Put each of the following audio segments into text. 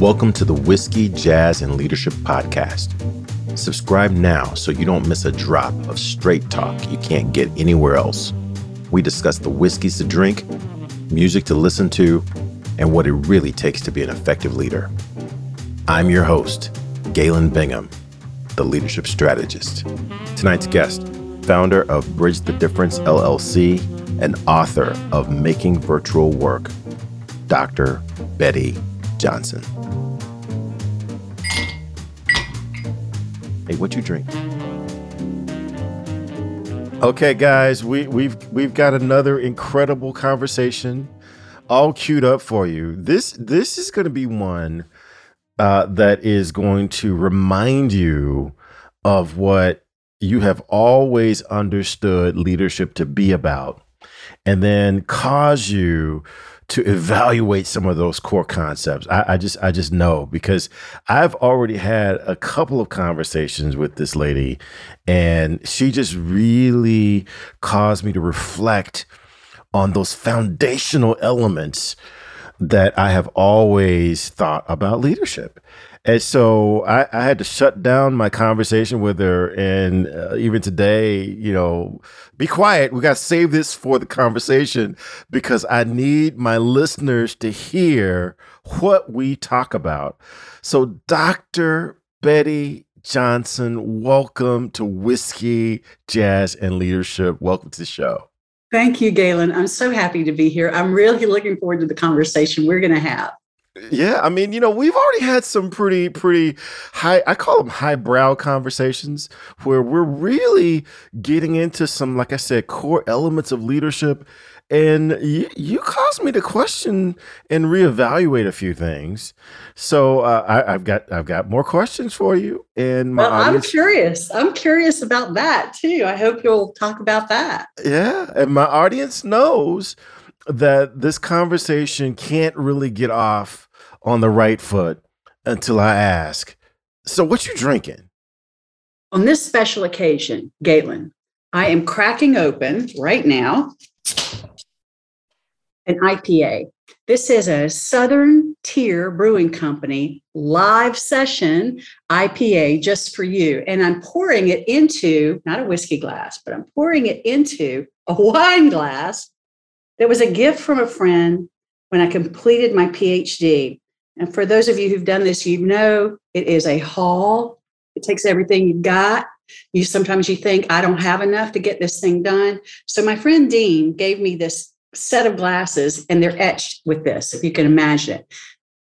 Welcome to the Whiskey, Jazz, and Leadership Podcast. Subscribe now so you don't miss a drop of straight talk you can't get anywhere else. We discuss the whiskeys to drink, music to listen to, and what it really takes to be an effective leader. I'm your host, Galen Bingham, the leadership strategist. Tonight's guest, founder of Bridge the Difference LLC and author of Making Virtual Work, Dr. Betty Johnson. Hey, what you drink? Okay, guys, we, we've we've got another incredible conversation all queued up for you. This this is going to be one uh, that is going to remind you of what you have always understood leadership to be about, and then cause you to evaluate some of those core concepts. I, I, just I just know because I've already had a couple of conversations with this lady, and she just really caused me to reflect on those foundational elements that I have always thought about leadership. And so I, I, had to shut down my conversation with her. And uh, even today, you know, be quiet. We got to save this for the conversation because I need my listeners to hear what we talk about. So, Dr. Betty Johnson, welcome to Whiskey, Jazz, and Leadership. Welcome to the show. Thank you, Galen. I'm so happy to be here. I'm really looking forward to the conversation we're going to have. Yeah, I mean, you know, we've already had some pretty, pretty high, I call them highbrow conversations where we're really getting into some, like I said, core elements of leadership. And you, you caused me to question and reevaluate a few things. So uh, I, have got I've got more questions for you. And well, audience- I'm curious. I'm curious about that too. I hope you'll talk about that. Yeah, and my audience knows that this conversation can't really get off on the right foot until I ask, so what you drinking? On this special occasion, Galen, I am cracking open right now an IPA. This is a Southern Tier Brewing Company live session IPA just for you. And I'm pouring it into not a whiskey glass, but I'm pouring it into a wine glass that was a gift from a friend when I completed my PhD. And for those of you who've done this, you know it is a haul. It takes everything you've got. You sometimes you think I don't have enough to get this thing done. So my friend Dean gave me this set of glasses and they're etched with this, if you can imagine it.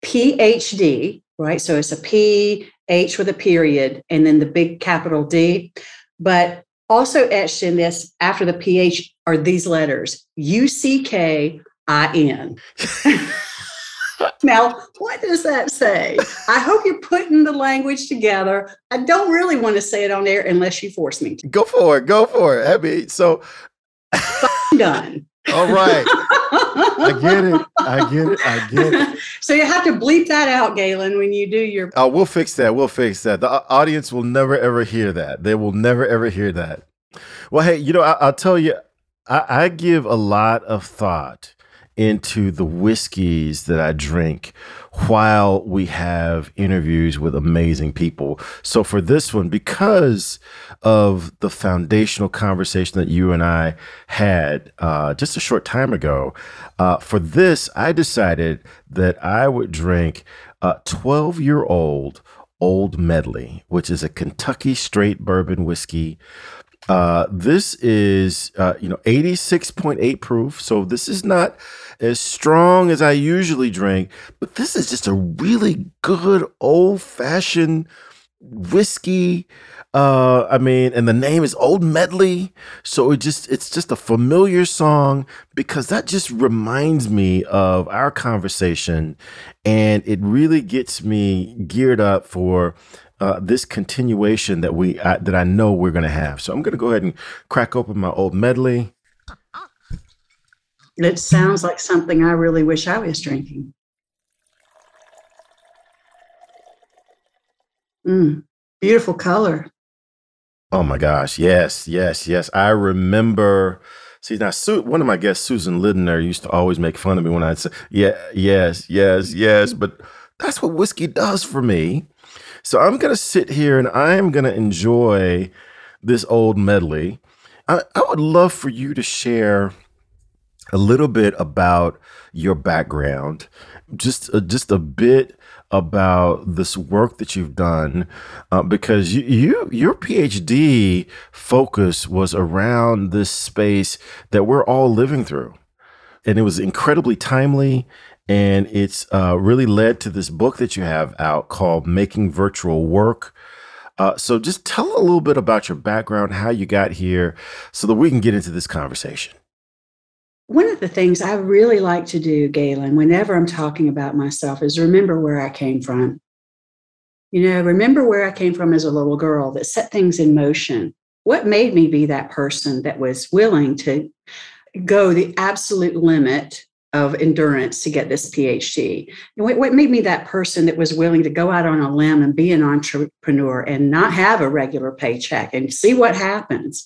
PhD, right? So it's a P, H with a period, and then the big capital D. But also etched in this after the PH are these letters U C K I N. now, what does that say? I hope you're putting the language together. I don't really want to say it on air unless you force me to. Go for it. Go for it. I mean, so done. All right. I get it. I get it. I get it. So you have to bleep that out, Galen, when you do your. Oh, we'll fix that. We'll fix that. The uh, audience will never ever hear that. They will never ever hear that. Well, hey, you know, I, will tell you, I, I give a lot of thought into the whiskeys that I drink while we have interviews with amazing people. So for this one, because of the foundational conversation that you and I had uh, just a short time ago, uh, for this, I decided that I would drink a 12 year old Old Medley, which is a Kentucky straight bourbon whiskey uh, this is, uh, you know, 86.8 proof. So this is not as strong as I usually drink, but this is just a really good old fashioned whiskey. Uh, I mean, and the name is Old Medley. So it just, it's just a familiar song because that just reminds me of our conversation and it really gets me geared up for uh, this continuation that we uh, that I know we're going to have. So I'm going to go ahead and crack open my old medley. It sounds like something I really wish I was drinking. Mm, beautiful color. Oh my gosh! Yes, yes, yes. I remember. See now, Su- one of my guests, Susan Lidner, used to always make fun of me when I'd say, "Yeah, yes, yes, yes," but That's what whiskey does for me. So I'm going to sit here and I'm going to enjoy this old medley. I, I would love for you to share a little bit about your background, just uh, just a bit about this work that you've done, uh, because you, you your PhD focus was around this space that we're all living through, and it was incredibly timely. And it's uh, really led to this book that you have out called Making Virtual Work. Uh, so just tell a little bit about your background, how you got here, so that we can get into this conversation. One of the things I really like to do, Galen, whenever I'm talking about myself, is remember where I came from. You know, remember where I came from as a little girl that set things in motion. What made me be that person that was willing to go the absolute limit of endurance to get this PhD? And what made me that person that was willing to go out on a limb and be an entrepreneur and not have a regular paycheck and see what happens?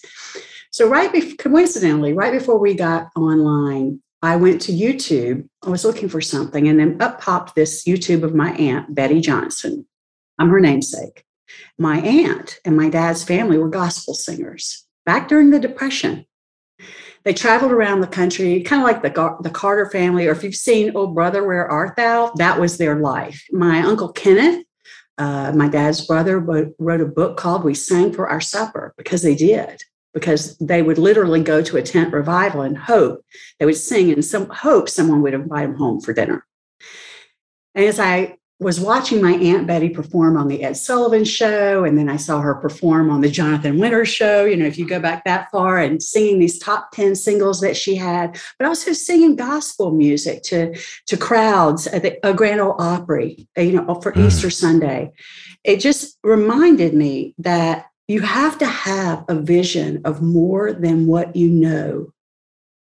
So, right coincidentally, right before we got online, I went to YouTube. I was looking for something, and then up popped this YouTube of my aunt, Betty Johnson. I'm her namesake. My aunt and my dad's family were gospel singers back during the Depression. They traveled around the country, kind of like the, the Carter family, or if you've seen Oh Brother, Where Art Thou? That was their life. My uncle Kenneth, uh, my dad's brother, wrote a book called We Sang for Our Supper because they did because they would literally go to a tent revival and hope they would sing and some hope someone would invite them home for dinner. And as I was watching my aunt Betty perform on the Ed Sullivan show, and then I saw her perform on the Jonathan Winters show. You know, if you go back that far, and singing these top ten singles that she had, but also singing gospel music to to crowds at the a Grand Ole Opry, you know, for mm. Easter Sunday. It just reminded me that you have to have a vision of more than what you know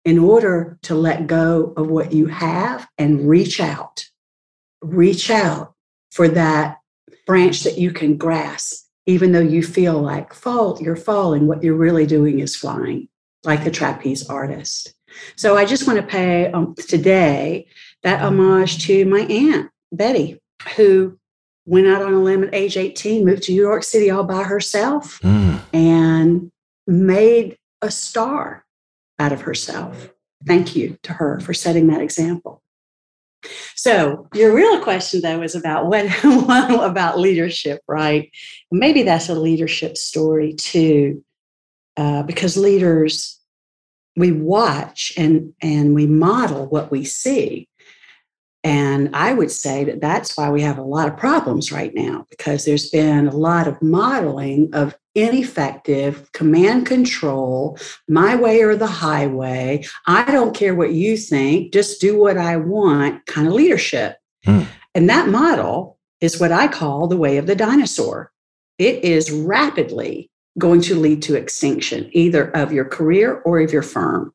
in order to let go of what you have and reach out. Reach out for that branch that you can grasp, even though you feel like fall, you're falling. What you're really doing is flying, like the trapeze artist. So I just want to pay um, today that homage to my aunt, Betty, who went out on a limb at age 18, moved to New York City all by herself, mm. and made a star out of herself. Thank you to her for setting that example. So your real question though is about what about leadership, right? Maybe that's a leadership story too, uh, because leaders we watch and and we model what we see. And I would say that that's why we have a lot of problems right now, because there's been a lot of modeling of ineffective command control, my way or the highway. I don't care what you think, just do what I want kind of leadership. Hmm. And that model is what I call the way of the dinosaur. It is rapidly going to lead to extinction, either of your career or of your firm.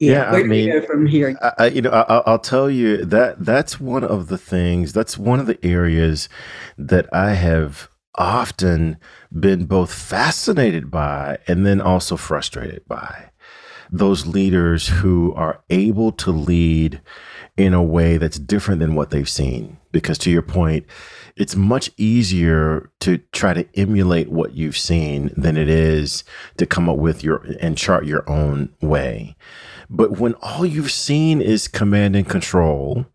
Yeah, where I mean, go from here? I, you know, I, will tell you that that's one of the things. That's one of the areas that I have often been both fascinated by and then also frustrated by. Those leaders who are able to lead in a way that's different than what they've seen. Because to your point, it's much easier to try to emulate what you've seen than it is to come up with your and chart your own way. But when all you've seen is command and control,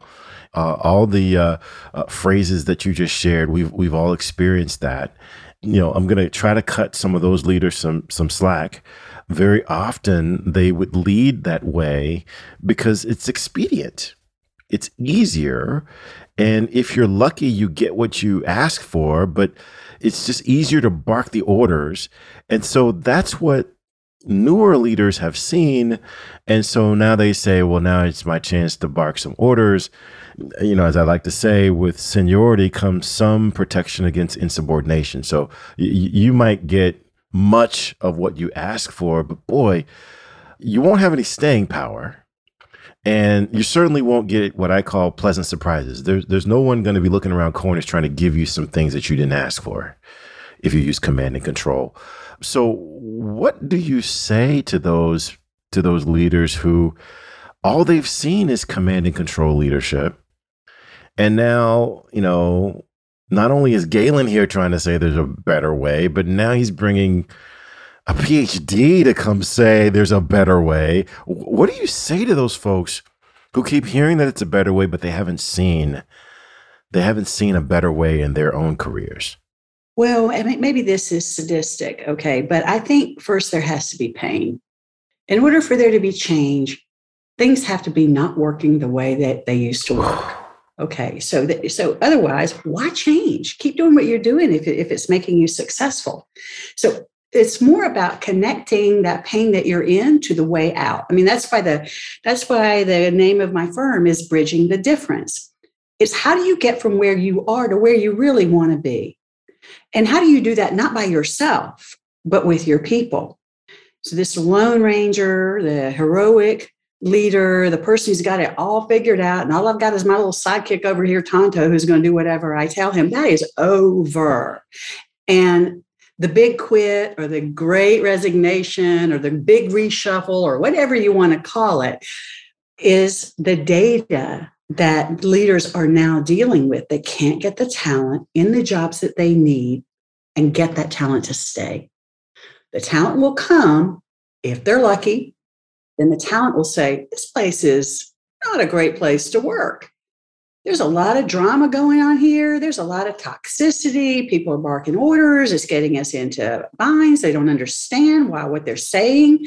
uh, all the uh, uh, phrases that you just shared, we've we've all experienced that. You know, I'm going to try to cut some of those leaders some some slack. Very often, they would lead that way because it's expedient. It's easier, and if you're lucky, you get what you ask for. But it's just easier to bark the orders, and so that's what newer leaders have seen. And so now they say, well, now it's my chance to bark some orders. You know, as I like to say, with seniority comes some protection against insubordination. So y- you might get much of what you ask for, but boy, you won't have any staying power. And you certainly won't get what I call pleasant surprises. There's, there's no one going to be looking around corners trying to give you some things that you didn't ask for if you use command and control. So, what do you say to those to those leaders who all they've seen is command and control leadership, And now, you know, not only is Galen here trying to say there's a better way, but now he's bringing a PhD to come say there's a better way. What do you say to those folks who keep hearing that it's a better way, but they haven't seen they haven't seen a better way in their own careers? Well, I mean, maybe this is sadistic, okay, but I think first there has to be pain. In order for there to be change, things have to be not working the way that they used to work. Okay, so that, so otherwise, why change? Keep doing what you're doing if, if it's making you successful. So it's more about connecting that pain that you're in to the way out. I mean, that's why the that's why the name of my firm is Bridging the Difference. It's how do you get from where you are to where you really want to be? And how do you do that not by yourself, but with your people? So this lone ranger, the heroic leader, the person who's got it all figured out, and all I've got is my little sidekick over here, Tonto, who's going to do whatever I tell him, that is over. And the big quit or the great resignation or the big reshuffle or whatever you want to call it is the data that leaders are now dealing with. They can't get the talent in the jobs that they need and get that talent to stay. The talent will come if they're lucky then the talent will say, This place is not a great place to work. There's a lot of drama going on here. There's a lot of toxicity. People are barking orders. It's getting us into binds. They don't understand why what they're saying.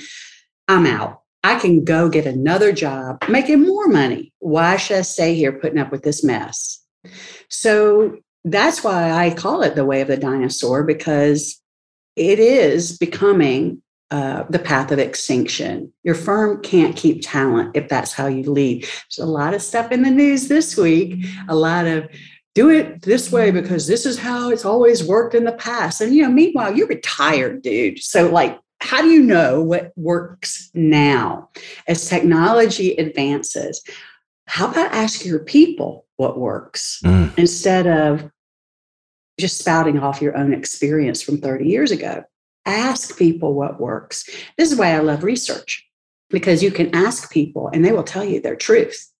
I'm out. I can go get another job making more money. Why should I stay here putting up with this mess? So that's why I call it the way of the dinosaur because it is becoming uh, the path of extinction. Your firm can't keep talent if that's how you lead. There's a lot of stuff in the news this week, a lot of do it this way because this is how it's always worked in the past. And, you know, meanwhile, you're retired, dude. So, like, how do you know what works now as technology advances? How about ask your people what works mm. instead of just spouting off your own experience from 30 years ago? ask people what works. This is why I love research because you can ask people and they will tell you their truth.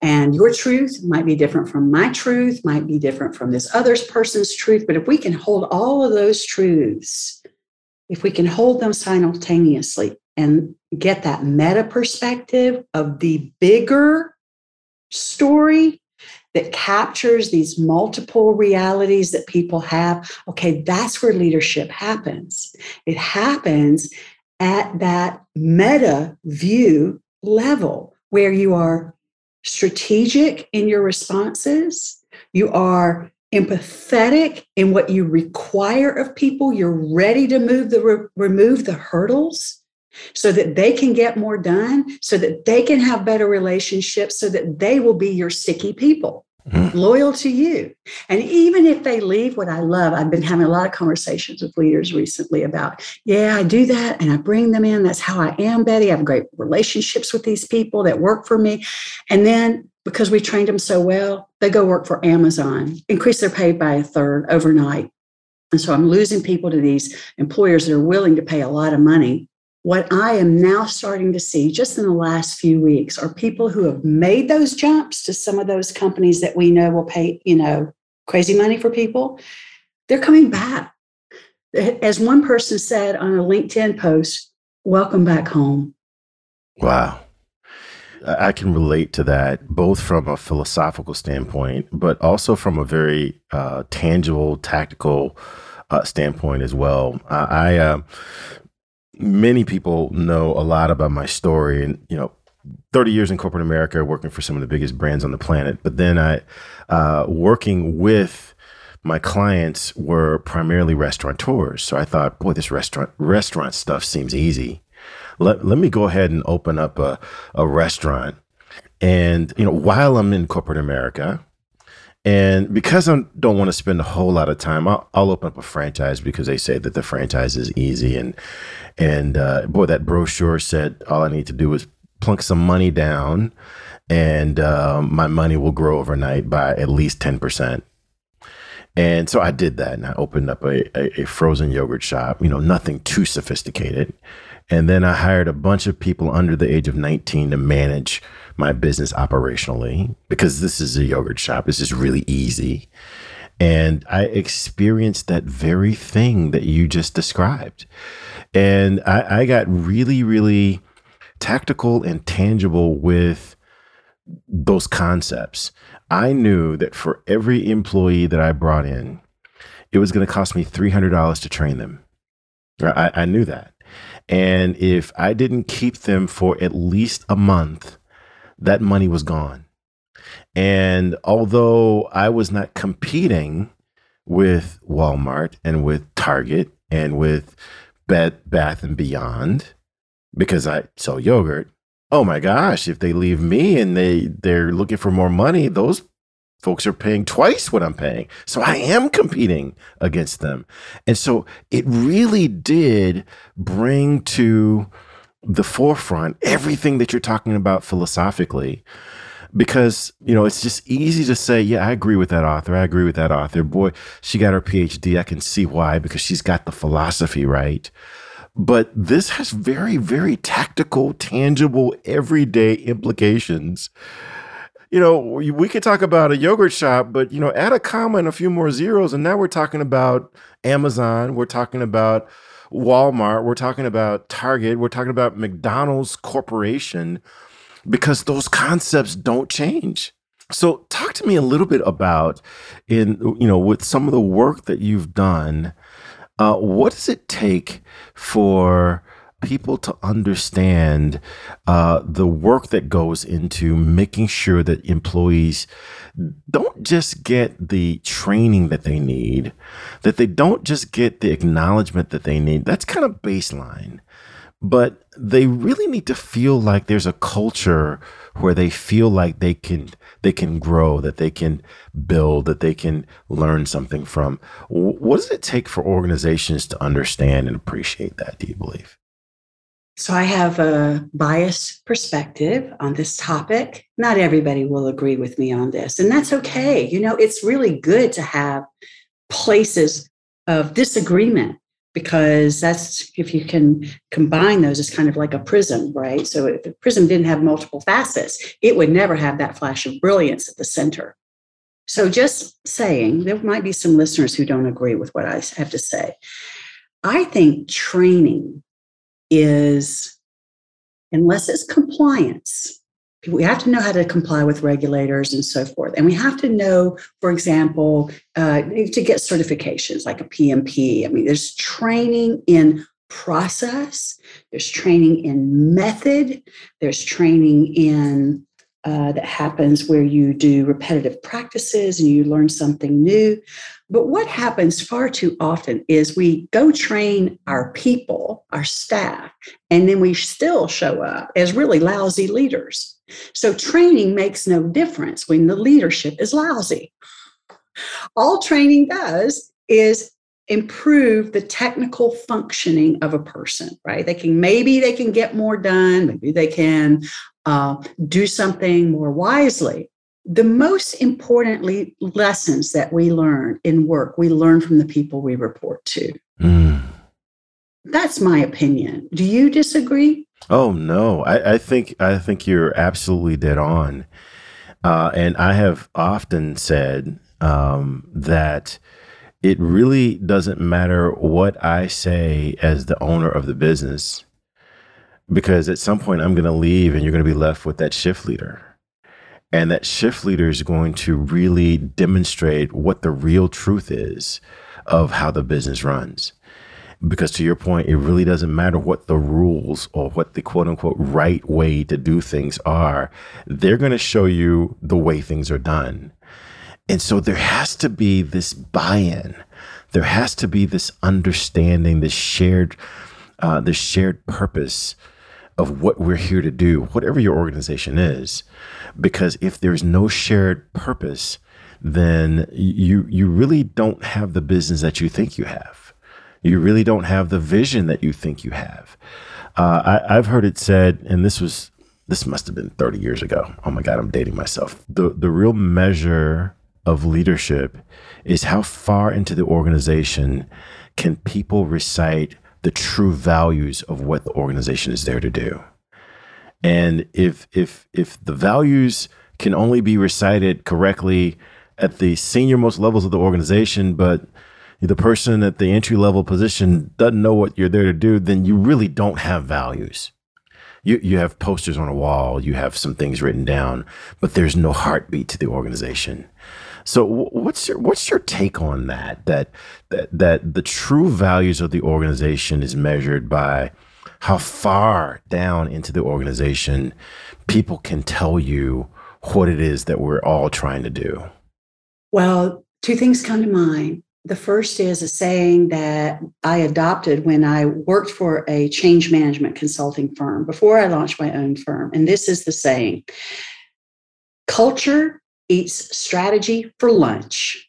And your truth might be different from my truth, might be different from this other person's truth. But if we can hold all of those truths, if we can hold them simultaneously and get that meta perspective of the bigger story, that captures these multiple realities that people have, okay, that's where leadership happens. It happens at that meta view level where you are strategic in your responses, you are empathetic in what you require of people, you're ready to move the re- remove the hurdles so that they can get more done, so that they can have better relationships, so that they will be your sticky people mm-hmm. loyal to you. And even if they leave, what I love, I've been having a lot of conversations with leaders recently about, yeah, I do that and I bring them in. That's how I am, Betty. I have great relationships with these people that work for me. And then because we trained them so well, they go work for Amazon, increase their pay by a third overnight. And so I'm losing people to these employers that are willing to pay a lot of money what I am now starting to see just in the last few weeks are people who have made those jumps to some of those companies that we know will pay, you know, crazy money for people. They're coming back. As one person said on a LinkedIn post, welcome back home. Wow. I can relate to that both from a philosophical standpoint, but also from a very uh, tangible, tactical uh, standpoint as well. I, uh, many people know a lot about my story and you know 30 years in corporate america working for some of the biggest brands on the planet but then i uh, working with my clients were primarily restaurateurs so i thought boy this restaurant restaurant stuff seems easy let, let me go ahead and open up a, a restaurant and you know while i'm in corporate america and because I don't want to spend a whole lot of time, I'll, I'll, open up a franchise because they say that the franchise is easy. And and uh, boy, that brochure said all I need to do is plunk some money down, and um, my money will grow overnight by at least ten percent. And so I did that, and I opened up a, a, a frozen yogurt shop. You know, nothing too sophisticated. And then I hired a bunch of people under the age of 19 to manage my business operationally because this is a yogurt shop. This is really easy. And I experienced that very thing that you just described. And I, I got really, really tactical and tangible with those concepts. I knew that for every employee that I brought in, it was going to cost me $300 to train them. I, I knew that. And if I didn't keep them for at least a month, that money was gone. And although I was not competing with Walmart and with Target and with Bed Bath and Beyond because I sell yogurt, oh my gosh, if they leave me and they they're looking for more money, those folks are paying twice what I'm paying. So I am competing against them. And so it really did bring to the forefront everything that you're talking about philosophically. Because, you know, it's just easy to say, yeah, I agree with that author. I agree with that author. Boy, she got her PhD. I can see why, because she's got the philosophy right. But this has very, very tactical, tangible, everyday implications you know, we could talk about a yogurt shop, but you know, add a comma and a few more zeros, and now we're talking about Amazon, we're talking about Walmart, we're talking about Target, we're talking about McDonald's Corporation, because those concepts don't change. So, talk to me a little bit about, in you know, with some of the work that you've done, uh, what does it take for people to understand uh, the work that goes into making sure that employees don't just get the training that they need, that they don't just get the acknowledgement that they need. That's kind of baseline. But they really need to feel like there's a culture where they feel like they can they can grow, that they can build, that they can learn something from. What does it take for organizations to understand and appreciate that? Do you believe? So I have a biased perspective on this topic. Not everybody will agree with me on this, and that's okay. You know, it's really good to have places of disagreement because that's if you can combine those it's kind of like a prism right so if the prism didn't have multiple facets it would never have that flash of brilliance at the center so just saying there might be some listeners who don't agree with what i have to say i think training is unless it's compliance, we have to know how to comply with regulators and so forth. And we have to know, for example, uh, to get certifications like a PMP. I mean, there's training in process, there's training in method, there's training in uh, that happens where you do repetitive practices and you learn something new. But what happens far too often is we go train our people, our staff, and then we still show up as really lousy leaders. So training makes no difference when the leadership is lousy. All training does is improve the technical functioning of a person right they can maybe they can get more done maybe they can uh, do something more wisely the most importantly lessons that we learn in work we learn from the people we report to. Mm. that's my opinion. Do you disagree? Oh no. I, I think i think you're absolutely dead on. Uh, and i have often said um, that it really doesn't matter what i say as the owner of the business because at some point i'm going to leave and you're going to be left with that shift leader and that shift leader is going to really demonstrate what the real truth is of how the business runs. Because to your point, it really doesn't matter what the rules or what the quote unquote right way to do things are. They're going to show you the way things are done. And so there has to be this buy in. There has to be this understanding, this shared, uh, this shared purpose of what we're here to do, whatever your organization is. Because if there's no shared purpose, then you you really don't have the business that you think you have. You really don't have the vision that you think you have. Uh, I, I've heard it said, and this was this must have been 30 years ago. Oh my God, I'm dating myself. The the real measure of leadership is how far into the organization can people recite the true values of what the organization is there to do. And if if if the values can only be recited correctly at the senior most levels of the organization, but the person at the entry level position doesn't know what you're there to do, then you really don't have values. You you have posters on a wall, you have some things written down, but there's no heartbeat to the organization. So what's your what's your take on that? That that that the true values of the organization is measured by how far down into the organization people can tell you what it is that we're all trying to do. Well, two things come to mind. The first is a saying that I adopted when I worked for a change management consulting firm before I launched my own firm. And this is the saying culture eats strategy for lunch.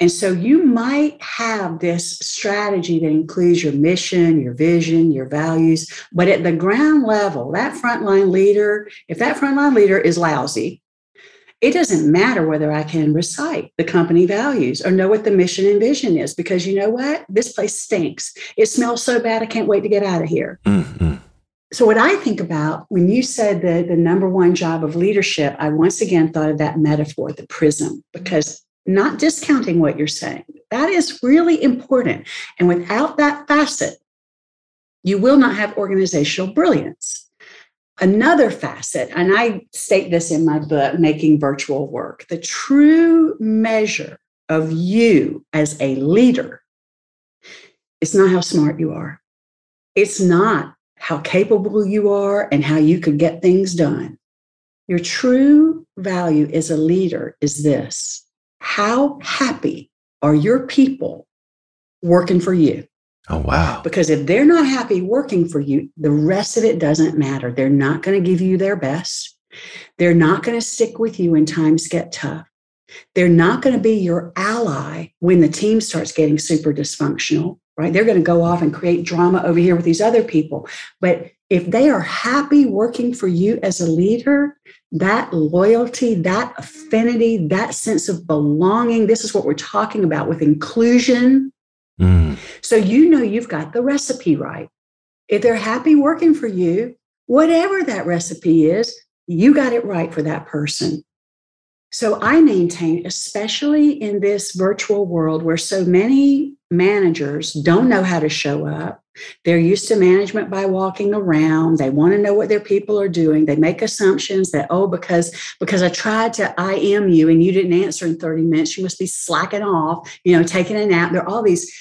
And so you might have this strategy that includes your mission, your vision, your values, but at the ground level, that frontline leader, if that frontline leader is lousy, it doesn't matter whether I can recite the company values or know what the mission and vision is, because you know what? This place stinks. It smells so bad, I can't wait to get out of here. Mm-hmm. So, what I think about when you said that the number one job of leadership, I once again thought of that metaphor, the prism, because not discounting what you're saying, that is really important. And without that facet, you will not have organizational brilliance. Another facet, and I state this in my book, Making Virtual Work, the true measure of you as a leader is not how smart you are. It's not how capable you are and how you could get things done. Your true value as a leader is this how happy are your people working for you? Oh, wow. Because if they're not happy working for you, the rest of it doesn't matter. They're not going to give you their best. They're not going to stick with you when times get tough. They're not going to be your ally when the team starts getting super dysfunctional, right? They're going to go off and create drama over here with these other people. But if they are happy working for you as a leader, that loyalty, that affinity, that sense of belonging, this is what we're talking about with inclusion Mm. So you know you've got the recipe right. If they're happy working for you, whatever that recipe is, you got it right for that person. So I maintain, especially in this virtual world where so many managers don't know how to show up, they're used to management by walking around. They want to know what their people are doing. They make assumptions that, oh, because because I tried to IM you and you didn't answer in 30 minutes, you must be slacking off, you know, taking a nap. There are all these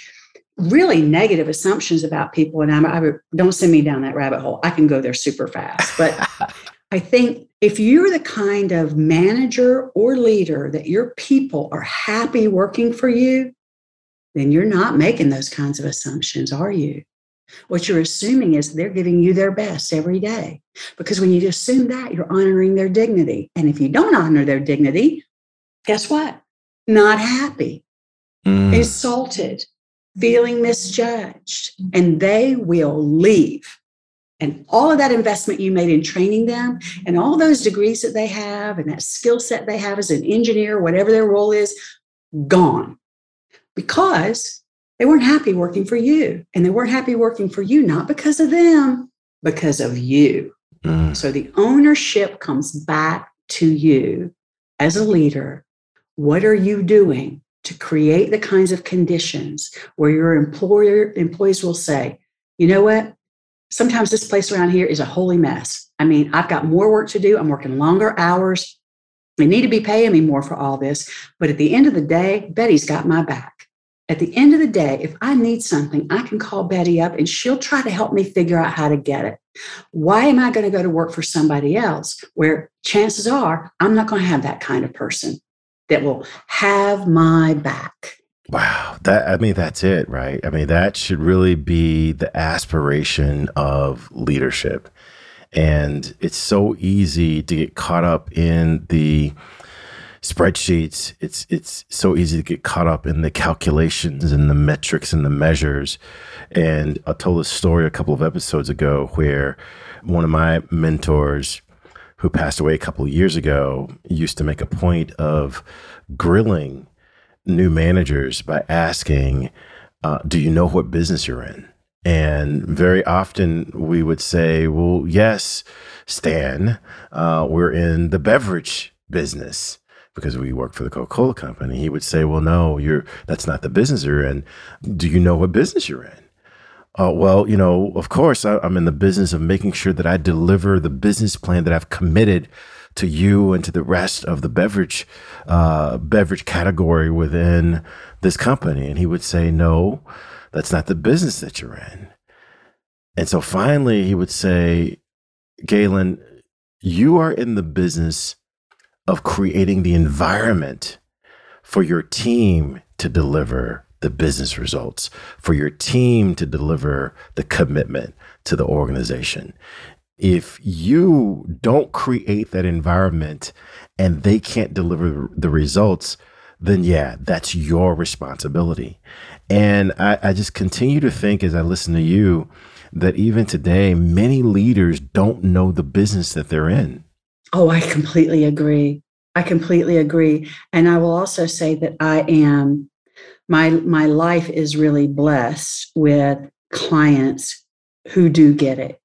really negative assumptions about people. And I'm, I don't send me down that rabbit hole. I can go there super fast. But I think if you're the kind of manager or leader that your people are happy working for you, then you're not making those kinds of assumptions, are you? What you're assuming is they're giving you their best every day. Because when you assume that, you're honoring their dignity. And if you don't honor their dignity, guess what? Not happy, mm. insulted, feeling misjudged, and they will leave. And all of that investment you made in training them and all those degrees that they have and that skill set they have as an engineer, whatever their role is, gone because they weren't happy working for you. And they weren't happy working for you, not because of them, because of you. Mm. So the ownership comes back to you as a leader. What are you doing to create the kinds of conditions where your employer employees will say, you know what? Sometimes this place around here is a holy mess. I mean, I've got more work to do. I'm working longer hours. They need to be paying me more for all this. But at the end of the day, Betty's got my back. At the end of the day, if I need something, I can call Betty up and she'll try to help me figure out how to get it. Why am I going to go to work for somebody else where chances are I'm not going to have that kind of person that will have my back? Wow, that I mean that's it, right? I mean that should really be the aspiration of leadership. And it's so easy to get caught up in the spreadsheets it's it's so easy to get caught up in the calculations and the metrics and the measures. And i told a story a couple of episodes ago where one of my mentors who passed away a couple of years ago used to make a point of grilling new managers by asking uh, do you know what business you're in? And very often we would say, well, yes, Stan, uh, we're in the beverage business because we work for the Coca-Cola company. He would say, well, no, you're, that's not the business you're in. Do you know what business you're in? Uh, well, you know, of course, I, I'm in the business of making sure that I deliver the business plan that I've committed to you and to the rest of the beverage uh, beverage category within this company. And he would say, no, that's not the business that you're in. And so finally, he would say, Galen, you are in the business of creating the environment for your team to deliver the business results, for your team to deliver the commitment to the organization. If you don't create that environment and they can't deliver the results, then yeah, that's your responsibility. And I, I just continue to think as I listen to you that even today, many leaders don't know the business that they're in. Oh, I completely agree. I completely agree. And I will also say that I am my my life is really blessed with clients who do get it.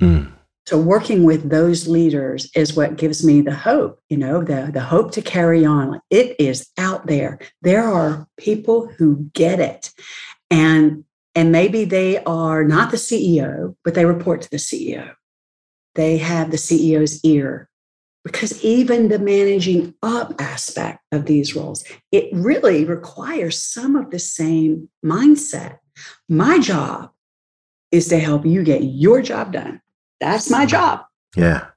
Mm. So working with those leaders is what gives me the hope, you know, the, the hope to carry on. It is out there. There are people who get it. And and maybe they are not the CEO, but they report to the CEO. They have the CEO's ear because even the managing up aspect of these roles, it really requires some of the same mindset. My job is to help you get your job done. That's my job. Yeah.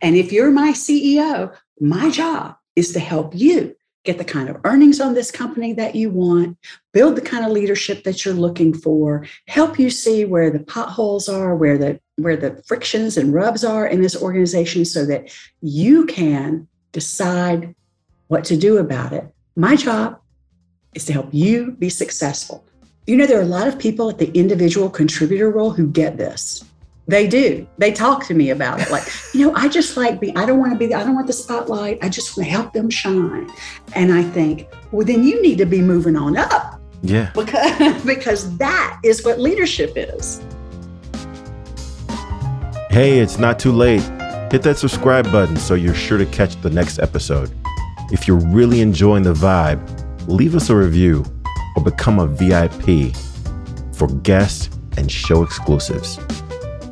And if you're my CEO, my job is to help you get the kind of earnings on this company that you want, build the kind of leadership that you're looking for, help you see where the potholes are, where the where the frictions and rubs are in this organization so that you can decide what to do about it. My job is to help you be successful. You know, there are a lot of people at the individual contributor role who get this. They do. They talk to me about it. Like, you know, I just like being, I don't want to be, I don't want the spotlight. I just want to help them shine. And I think, well, then you need to be moving on up. Yeah. Because, because that is what leadership is. Hey, it's not too late. Hit that subscribe button so you're sure to catch the next episode. If you're really enjoying the vibe, leave us a review or become a VIP for guest and show exclusives.